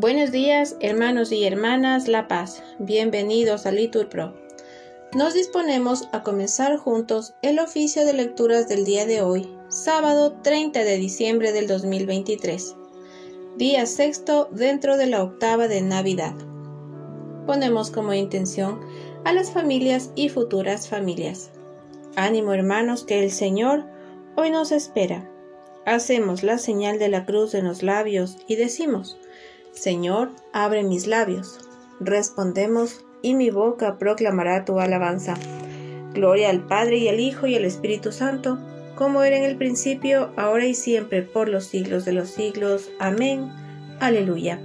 Buenos días, hermanos y hermanas La Paz. Bienvenidos a Litur Pro. Nos disponemos a comenzar juntos el oficio de lecturas del día de hoy, sábado 30 de diciembre del 2023, día sexto dentro de la octava de Navidad. Ponemos como intención a las familias y futuras familias. Ánimo hermanos que el Señor hoy nos espera. Hacemos la señal de la cruz en los labios y decimos, Señor, abre mis labios. Respondemos, y mi boca proclamará tu alabanza. Gloria al Padre y al Hijo y al Espíritu Santo, como era en el principio, ahora y siempre, por los siglos de los siglos. Amén. Aleluya.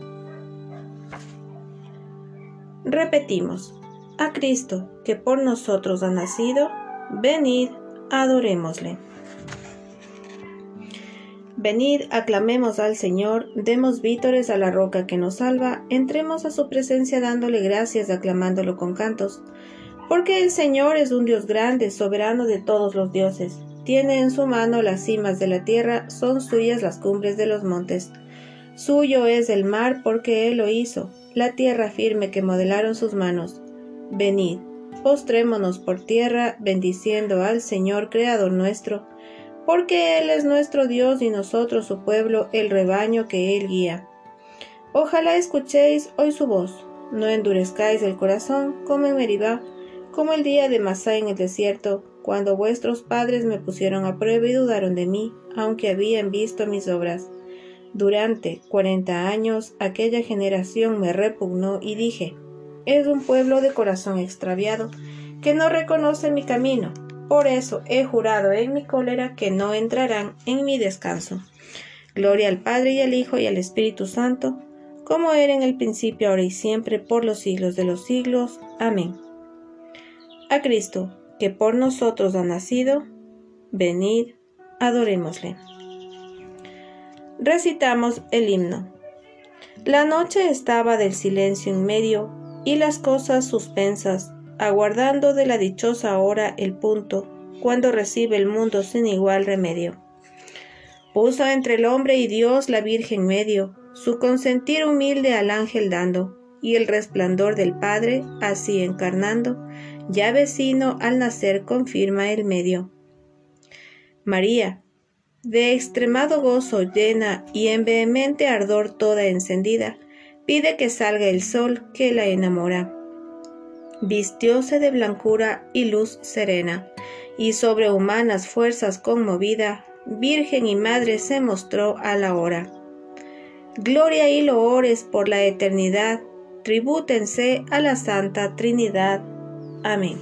Repetimos, a Cristo, que por nosotros ha nacido, venid, adorémosle. Venid, aclamemos al Señor, demos vítores a la roca que nos salva, entremos a su presencia dándole gracias, aclamándolo con cantos. Porque el Señor es un Dios grande, soberano de todos los dioses. Tiene en su mano las cimas de la tierra, son suyas las cumbres de los montes. Suyo es el mar porque Él lo hizo, la tierra firme que modelaron sus manos. Venid, postrémonos por tierra, bendiciendo al Señor, Creador nuestro, porque Él es nuestro Dios y nosotros su pueblo, el rebaño que Él guía. Ojalá escuchéis hoy su voz, no endurezcáis el corazón como en Meribá, como el día de Masá en el desierto, cuando vuestros padres me pusieron a prueba y dudaron de mí, aunque habían visto mis obras. Durante cuarenta años aquella generación me repugnó y dije, es un pueblo de corazón extraviado, que no reconoce mi camino, por eso he jurado en mi cólera que no entrarán en mi descanso. Gloria al Padre y al Hijo y al Espíritu Santo, como era en el principio, ahora y siempre, por los siglos de los siglos. Amén. A Cristo, que por nosotros ha nacido, venid, adorémosle. Recitamos el himno. La noche estaba del silencio en medio y las cosas suspensas aguardando de la dichosa hora el punto, cuando recibe el mundo sin igual remedio. Puso entre el hombre y Dios la Virgen medio, su consentir humilde al ángel dando, y el resplandor del Padre, así encarnando, ya vecino al nacer confirma el medio. María, de extremado gozo llena y en vehemente ardor toda encendida, pide que salga el sol que la enamora vistióse de blancura y luz serena, y sobre humanas fuerzas conmovida, Virgen y Madre se mostró a la hora. Gloria y loores por la eternidad, tribútense a la Santa Trinidad. Amén.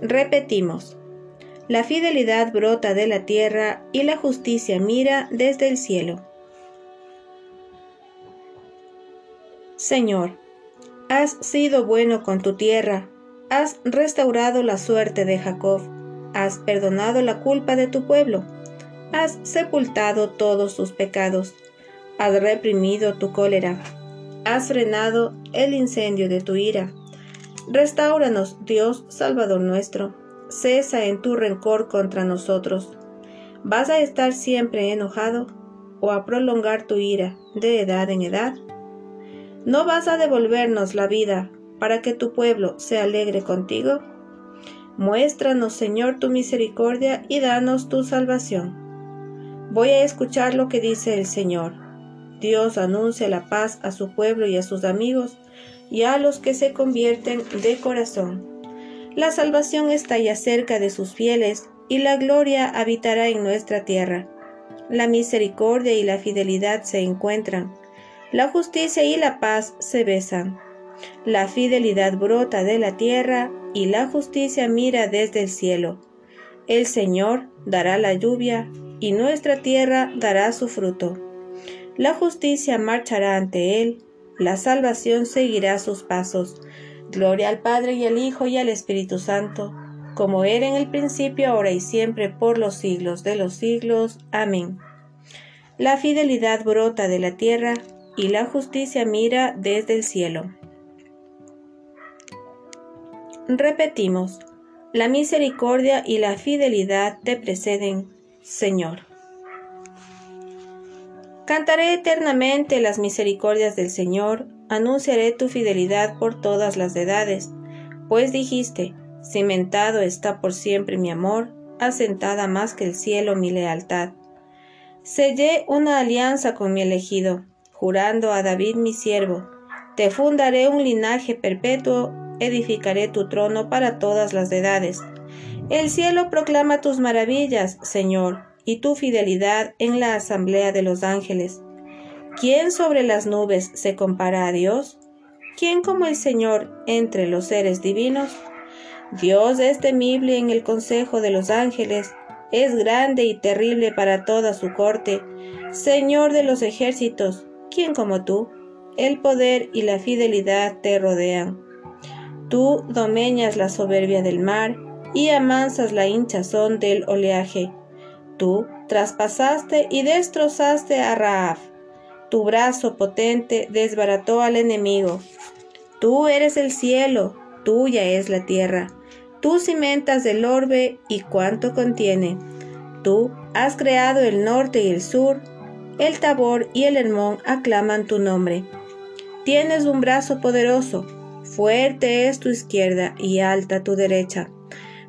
Repetimos. La fidelidad brota de la tierra y la justicia mira desde el cielo. Señor, Has sido bueno con tu tierra, has restaurado la suerte de Jacob, has perdonado la culpa de tu pueblo, has sepultado todos sus pecados, has reprimido tu cólera, has frenado el incendio de tu ira. Restauranos, Dios Salvador nuestro, cesa en tu rencor contra nosotros. ¿Vas a estar siempre enojado o a prolongar tu ira de edad en edad? ¿No vas a devolvernos la vida para que tu pueblo se alegre contigo? Muéstranos, Señor, tu misericordia y danos tu salvación. Voy a escuchar lo que dice el Señor. Dios anuncia la paz a su pueblo y a sus amigos y a los que se convierten de corazón. La salvación está ya cerca de sus fieles y la gloria habitará en nuestra tierra. La misericordia y la fidelidad se encuentran la justicia y la paz se besan. La fidelidad brota de la tierra y la justicia mira desde el cielo. El Señor dará la lluvia y nuestra tierra dará su fruto. La justicia marchará ante él, la salvación seguirá sus pasos. Gloria al Padre y al Hijo y al Espíritu Santo, como era en el principio, ahora y siempre, por los siglos de los siglos. Amén. La fidelidad brota de la tierra y la justicia mira desde el cielo. Repetimos, la misericordia y la fidelidad te preceden, Señor. Cantaré eternamente las misericordias del Señor, anunciaré tu fidelidad por todas las edades, pues dijiste, cimentado está por siempre mi amor, asentada más que el cielo mi lealtad. Sellé una alianza con mi elegido, a David mi siervo, te fundaré un linaje perpetuo, edificaré tu trono para todas las edades. El cielo proclama tus maravillas, Señor, y tu fidelidad en la asamblea de los ángeles. ¿Quién sobre las nubes se compara a Dios? ¿Quién como el Señor entre los seres divinos? Dios es temible en el consejo de los ángeles, es grande y terrible para toda su corte. Señor de los ejércitos, ¿quién como tú? El poder y la fidelidad te rodean. Tú domeñas la soberbia del mar y amansas la hinchazón del oleaje. Tú traspasaste y destrozaste a Raaf. Tu brazo potente desbarató al enemigo. Tú eres el cielo, tuya es la tierra. Tú cimentas el orbe y cuánto contiene. Tú has creado el norte y el sur. El Tabor y el Hermón aclaman tu nombre. Tienes un brazo poderoso, fuerte es tu izquierda y alta tu derecha.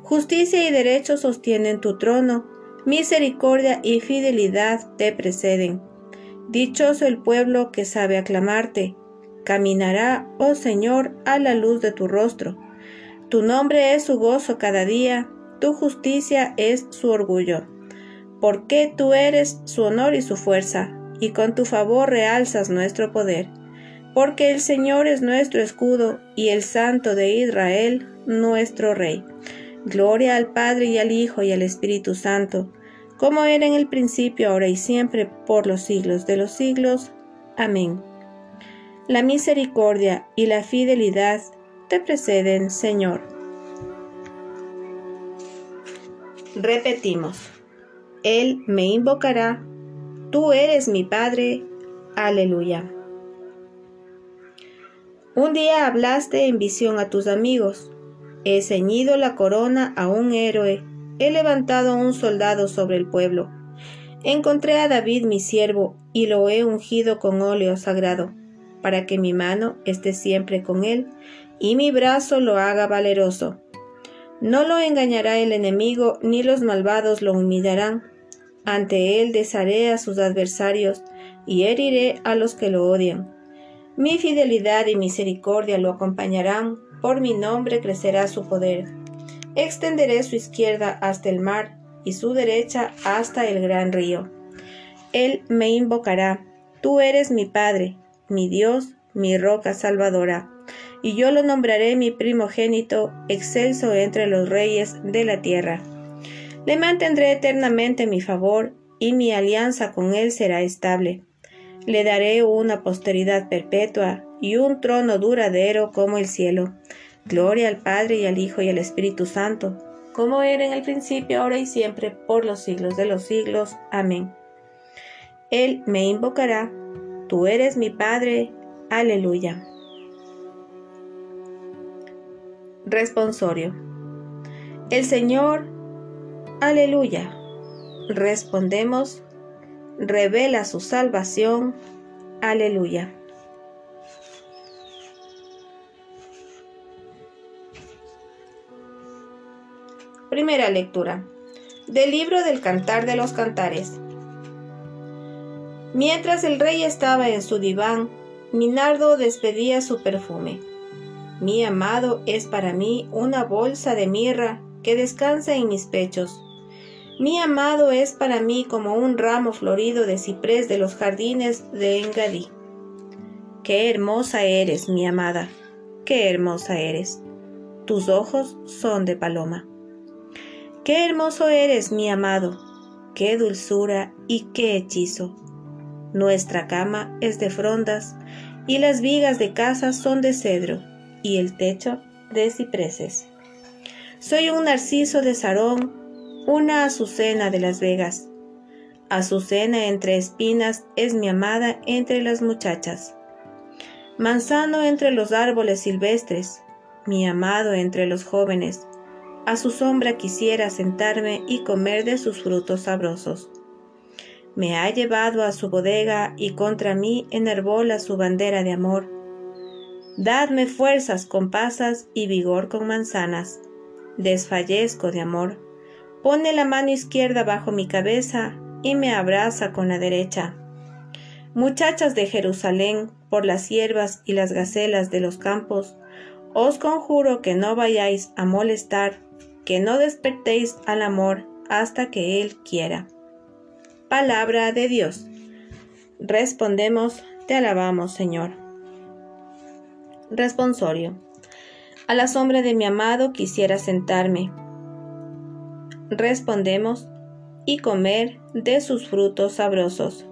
Justicia y derecho sostienen tu trono misericordia y fidelidad te preceden. Dichoso el pueblo que sabe aclamarte, caminará, oh Señor, a la luz de tu rostro. Tu nombre es su gozo cada día, tu justicia es su orgullo. Porque tú eres su honor y su fuerza, y con tu favor realzas nuestro poder. Porque el Señor es nuestro escudo, y el Santo de Israel, nuestro Rey. Gloria al Padre y al Hijo y al Espíritu Santo, como era en el principio, ahora y siempre, por los siglos de los siglos. Amén. La misericordia y la fidelidad te preceden, Señor. Repetimos, Él me invocará, tú eres mi Padre, aleluya. Un día hablaste en visión a tus amigos, He ceñido la corona a un héroe, he levantado a un soldado sobre el pueblo. Encontré a David mi siervo y lo he ungido con óleo sagrado, para que mi mano esté siempre con él y mi brazo lo haga valeroso. No lo engañará el enemigo, ni los malvados lo humillarán. Ante él desharé a sus adversarios y heriré a los que lo odian. Mi fidelidad y misericordia lo acompañarán por mi nombre crecerá su poder. Extenderé su izquierda hasta el mar y su derecha hasta el gran río. Él me invocará. Tú eres mi Padre, mi Dios, mi roca salvadora. Y yo lo nombraré mi primogénito, excelso entre los reyes de la tierra. Le mantendré eternamente mi favor, y mi alianza con él será estable. Le daré una posteridad perpetua, y un trono duradero como el cielo. Gloria al Padre y al Hijo y al Espíritu Santo, como era en el principio, ahora y siempre, por los siglos de los siglos. Amén. Él me invocará, tú eres mi Padre. Aleluya. Responsorio. El Señor, aleluya. Respondemos, revela su salvación. Aleluya. Primera lectura. Del libro del Cantar de los Cantares. Mientras el rey estaba en su diván, Minardo despedía su perfume. Mi amado es para mí una bolsa de mirra que descansa en mis pechos. Mi amado es para mí como un ramo florido de ciprés de los jardines de Engadí. Qué hermosa eres, mi amada, qué hermosa eres. Tus ojos son de paloma. Qué hermoso eres, mi amado, qué dulzura y qué hechizo. Nuestra cama es de frondas, y las vigas de casa son de cedro, y el techo de cipreses. Soy un narciso de Sarón, una azucena de las Vegas. Azucena entre espinas es mi amada entre las muchachas. Manzano entre los árboles silvestres, mi amado entre los jóvenes a su sombra quisiera sentarme y comer de sus frutos sabrosos. me ha llevado a su bodega y contra mí enervola su bandera de amor. Dadme fuerzas con pasas y vigor con manzanas. Desfallezco de amor. Pone la mano izquierda bajo mi cabeza y me abraza con la derecha. Muchachas de Jerusalén, por las hierbas y las gacelas de los campos, os conjuro que no vayáis a molestar, que no despertéis al amor hasta que Él quiera. Palabra de Dios. Respondemos, te alabamos, Señor. Responsorio. A la sombra de mi amado quisiera sentarme. Respondemos, y comer de sus frutos sabrosos.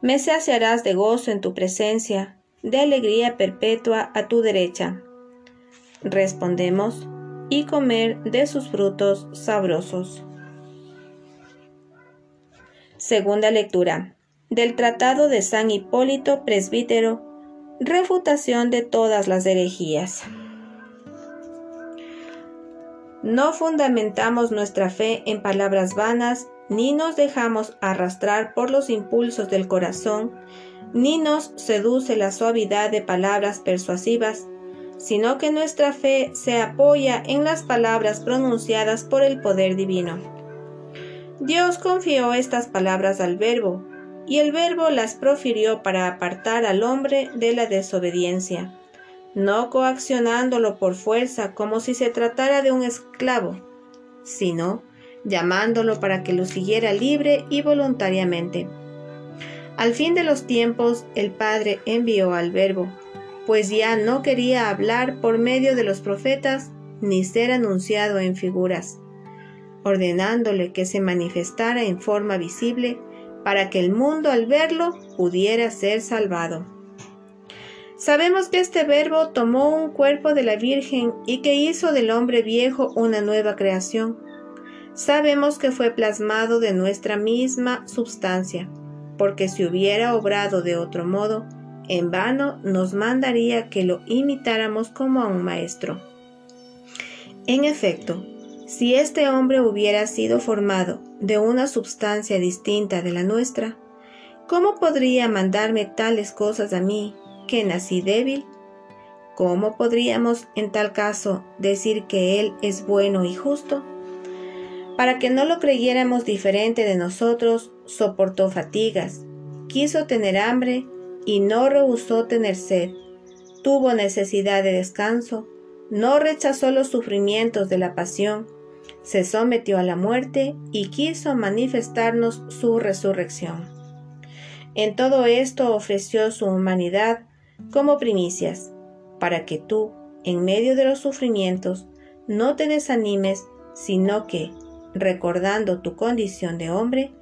Me saciarás de gozo en tu presencia, de alegría perpetua a tu derecha. Respondemos, y comer de sus frutos sabrosos. Segunda lectura del Tratado de San Hipólito Presbítero, refutación de todas las herejías. No fundamentamos nuestra fe en palabras vanas, ni nos dejamos arrastrar por los impulsos del corazón, ni nos seduce la suavidad de palabras persuasivas, sino que nuestra fe se apoya en las palabras pronunciadas por el poder divino. Dios confió estas palabras al Verbo, y el Verbo las profirió para apartar al hombre de la desobediencia, no coaccionándolo por fuerza como si se tratara de un esclavo, sino llamándolo para que lo siguiera libre y voluntariamente. Al fin de los tiempos, el Padre envió al Verbo, pues ya no quería hablar por medio de los profetas ni ser anunciado en figuras ordenándole que se manifestara en forma visible para que el mundo al verlo pudiera ser salvado. Sabemos que este verbo tomó un cuerpo de la Virgen y que hizo del hombre viejo una nueva creación. Sabemos que fue plasmado de nuestra misma substancia, porque si hubiera obrado de otro modo, en vano nos mandaría que lo imitáramos como a un maestro. En efecto, si este hombre hubiera sido formado de una substancia distinta de la nuestra, ¿cómo podría mandarme tales cosas a mí, que nací débil? ¿Cómo podríamos, en tal caso, decir que Él es bueno y justo? Para que no lo creyéramos diferente de nosotros, soportó fatigas, quiso tener hambre y no rehusó tener sed, tuvo necesidad de descanso, no rechazó los sufrimientos de la pasión, se sometió a la muerte y quiso manifestarnos su resurrección. En todo esto ofreció su humanidad como primicias, para que tú, en medio de los sufrimientos, no te desanimes, sino que, recordando tu condición de hombre,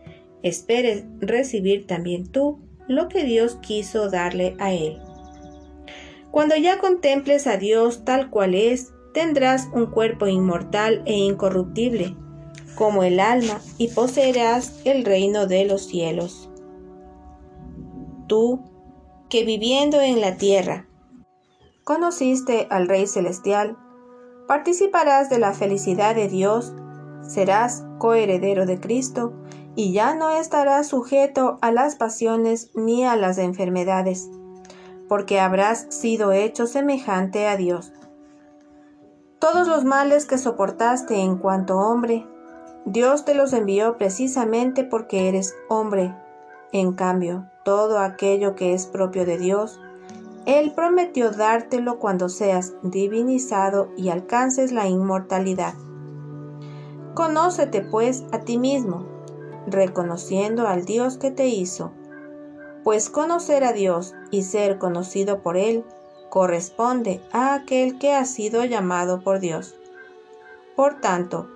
esperes recibir también tú lo que Dios quiso darle a él. Cuando ya contemples a Dios tal cual es, tendrás un cuerpo inmortal e incorruptible, como el alma, y poseerás el reino de los cielos. Tú, que viviendo en la tierra, conociste al Rey Celestial, participarás de la felicidad de Dios, serás coheredero de Cristo, y ya no estarás sujeto a las pasiones ni a las enfermedades, porque habrás sido hecho semejante a Dios todos los males que soportaste en cuanto hombre, Dios te los envió precisamente porque eres hombre. En cambio, todo aquello que es propio de Dios, Él prometió dártelo cuando seas divinizado y alcances la inmortalidad. Conócete pues a ti mismo, reconociendo al Dios que te hizo, pues conocer a Dios y ser conocido por Él corresponde a aquel que ha sido llamado por Dios. Por tanto,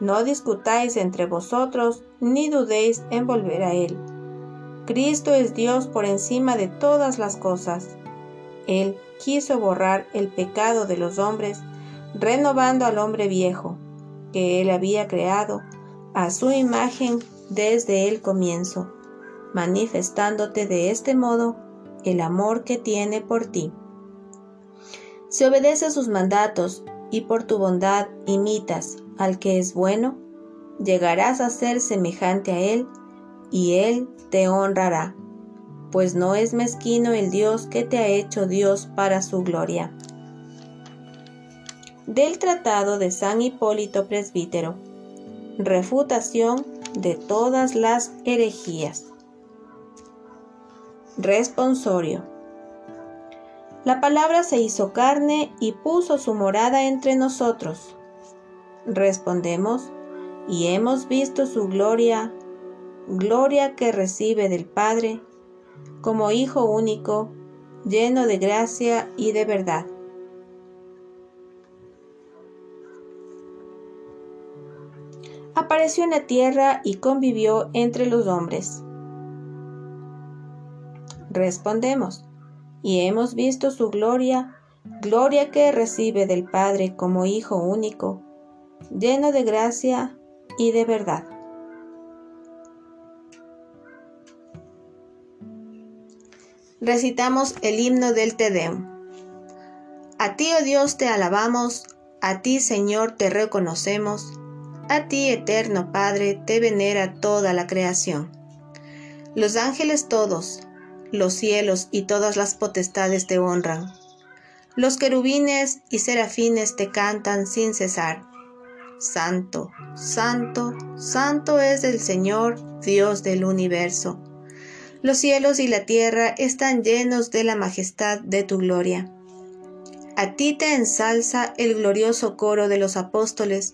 no discutáis entre vosotros ni dudéis en volver a Él. Cristo es Dios por encima de todas las cosas. Él quiso borrar el pecado de los hombres, renovando al hombre viejo, que Él había creado a su imagen desde el comienzo, manifestándote de este modo el amor que tiene por ti. Si obedeces sus mandatos y por tu bondad imitas al que es bueno, llegarás a ser semejante a Él, y Él te honrará, pues no es mezquino el Dios que te ha hecho Dios para su gloria. Del Tratado de San Hipólito Presbítero. Refutación de todas las herejías. Responsorio. La palabra se hizo carne y puso su morada entre nosotros. Respondemos, y hemos visto su gloria, gloria que recibe del Padre, como Hijo único, lleno de gracia y de verdad. Apareció en la tierra y convivió entre los hombres. Respondemos, y hemos visto su gloria, gloria que recibe del Padre como Hijo único, lleno de gracia y de verdad. Recitamos el himno del Te Deum. A ti, oh Dios, te alabamos, a ti, Señor, te reconocemos, a ti, eterno Padre, te venera toda la creación. Los ángeles todos, los cielos y todas las potestades te honran. Los querubines y serafines te cantan sin cesar. Santo, santo, santo es el Señor, Dios del universo. Los cielos y la tierra están llenos de la majestad de tu gloria. A ti te ensalza el glorioso coro de los apóstoles,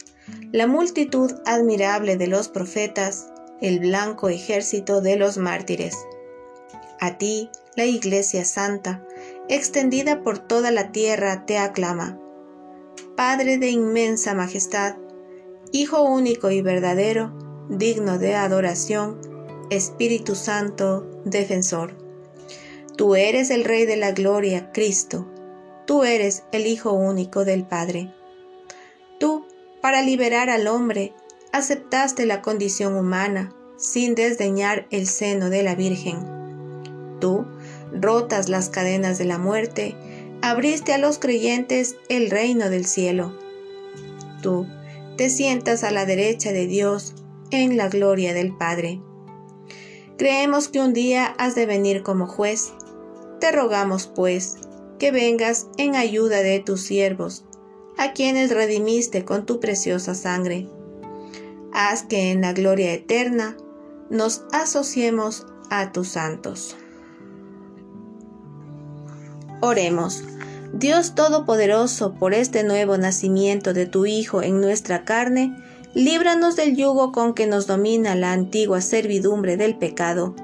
la multitud admirable de los profetas, el blanco ejército de los mártires. A ti, la Iglesia Santa, extendida por toda la tierra, te aclama. Padre de inmensa majestad, Hijo único y verdadero, digno de adoración, Espíritu Santo, defensor. Tú eres el Rey de la Gloria, Cristo. Tú eres el Hijo único del Padre. Tú, para liberar al hombre, aceptaste la condición humana, sin desdeñar el seno de la Virgen Tú, rotas las cadenas de la muerte, abriste a los creyentes el reino del cielo. Tú, te sientas a la derecha de Dios en la gloria del Padre. Creemos que un día has de venir como juez. Te rogamos, pues, que vengas en ayuda de tus siervos, a quienes redimiste con tu preciosa sangre. Haz que en la gloria eterna nos asociemos a tus santos. Oremos. Dios Todopoderoso, por este nuevo nacimiento de tu Hijo en nuestra carne, líbranos del yugo con que nos domina la antigua servidumbre del pecado.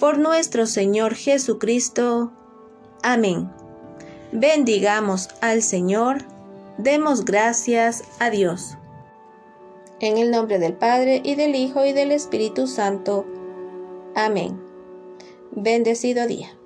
Por nuestro Señor Jesucristo. Amén. Bendigamos al Señor, demos gracias a Dios. En el nombre del Padre, y del Hijo, y del Espíritu Santo. Amén. Bendecido día.